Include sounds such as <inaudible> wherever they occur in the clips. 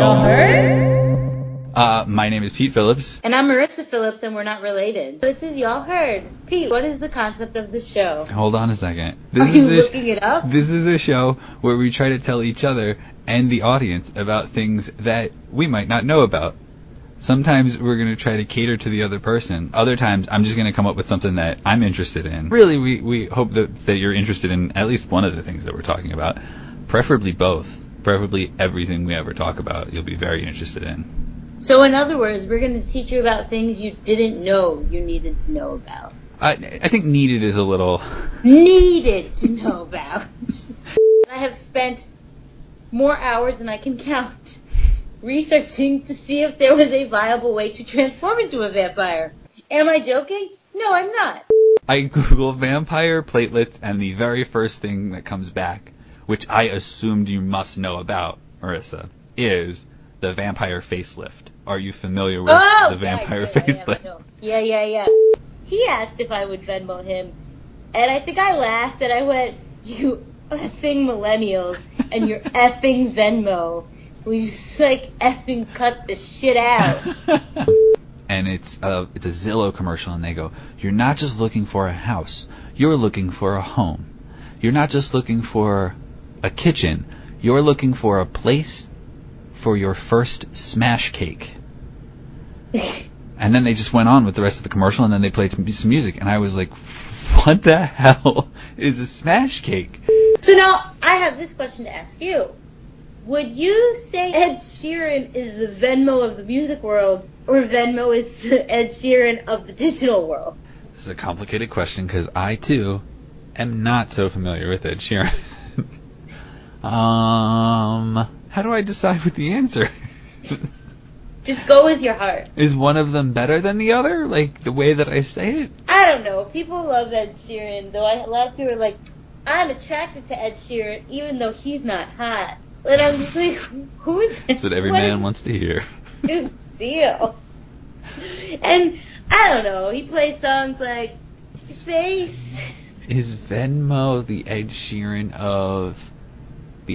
Uh, my name is Pete Phillips. And I'm Marissa Phillips, and we're not related. This is Y'all Heard. Pete, what is the concept of the show? Hold on a second. Are This you is looking it up? This is a show where we try to tell each other and the audience about things that we might not know about. Sometimes we're going to try to cater to the other person. Other times I'm just going to come up with something that I'm interested in. Really, we, we hope that, that you're interested in at least one of the things that we're talking about. Preferably both. Preferably everything we ever talk about you'll be very interested in. So, in other words, we're going to teach you about things you didn't know you needed to know about. I, I think needed is a little... <laughs> Needed to know about. <laughs> I have spent more hours than I can count <laughs> researching to see if there was a viable way to transform into a vampire. Am I joking? No, I'm not. I Google vampire platelets and the very first thing that comes back, which I assumed you must know about, Marissa, is the vampire facelift. Are you familiar with oh, the vampire yeah, yeah, facelift? yeah, yeah, yeah, yeah. He asked if I would Venmo him, and I think I laughed and I went, "You effing millennials and your <laughs> effing Venmo." We just like effing cut the shit out. <laughs> and it's a it's a Zillow commercial, and they go, "You're not just looking for a house, you're looking for a home. You're not just looking for a kitchen, you're looking for a place for your first smash cake." <laughs> and then they just went on with the rest of the commercial, and then they played some, some music, and I was like, "What the hell <laughs> is a smash cake?" So now I have this question to ask you. Would you say Ed Sheeran is the Venmo of the music world, or Venmo is <laughs> Ed Sheeran of the digital world? This is a complicated question because I too am not so familiar with Ed Sheeran. Um, how do I decide what the answer is? Just go with your heart. Is one of them better than the other? Like the way that I say it? I don't know. People love Ed Sheeran, though. I, a lot of people are like, I'm attracted to Ed Sheeran, even though he's not hot. And I'm just like, who is this? That's what every what man is wants to hear. his deal? And I don't know. He plays songs like Space. Is Venmo the Ed Sheeran of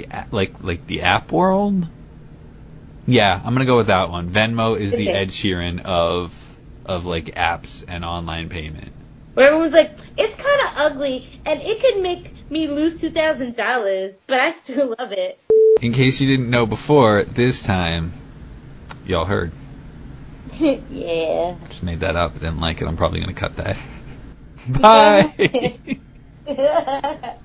the like like the app world? Yeah, I'm gonna go with that one. Venmo is the Okay. Ed Sheeran of of like apps and online payment. Where everyone's like, it's kind of ugly, and it could make me lose two thousand dollars, but I still <laughs> love it. In case you didn't know before, this time y'all heard. <laughs> yeah. Just made that up. Didn't like it. I'm probably gonna cut that. <laughs> Bye.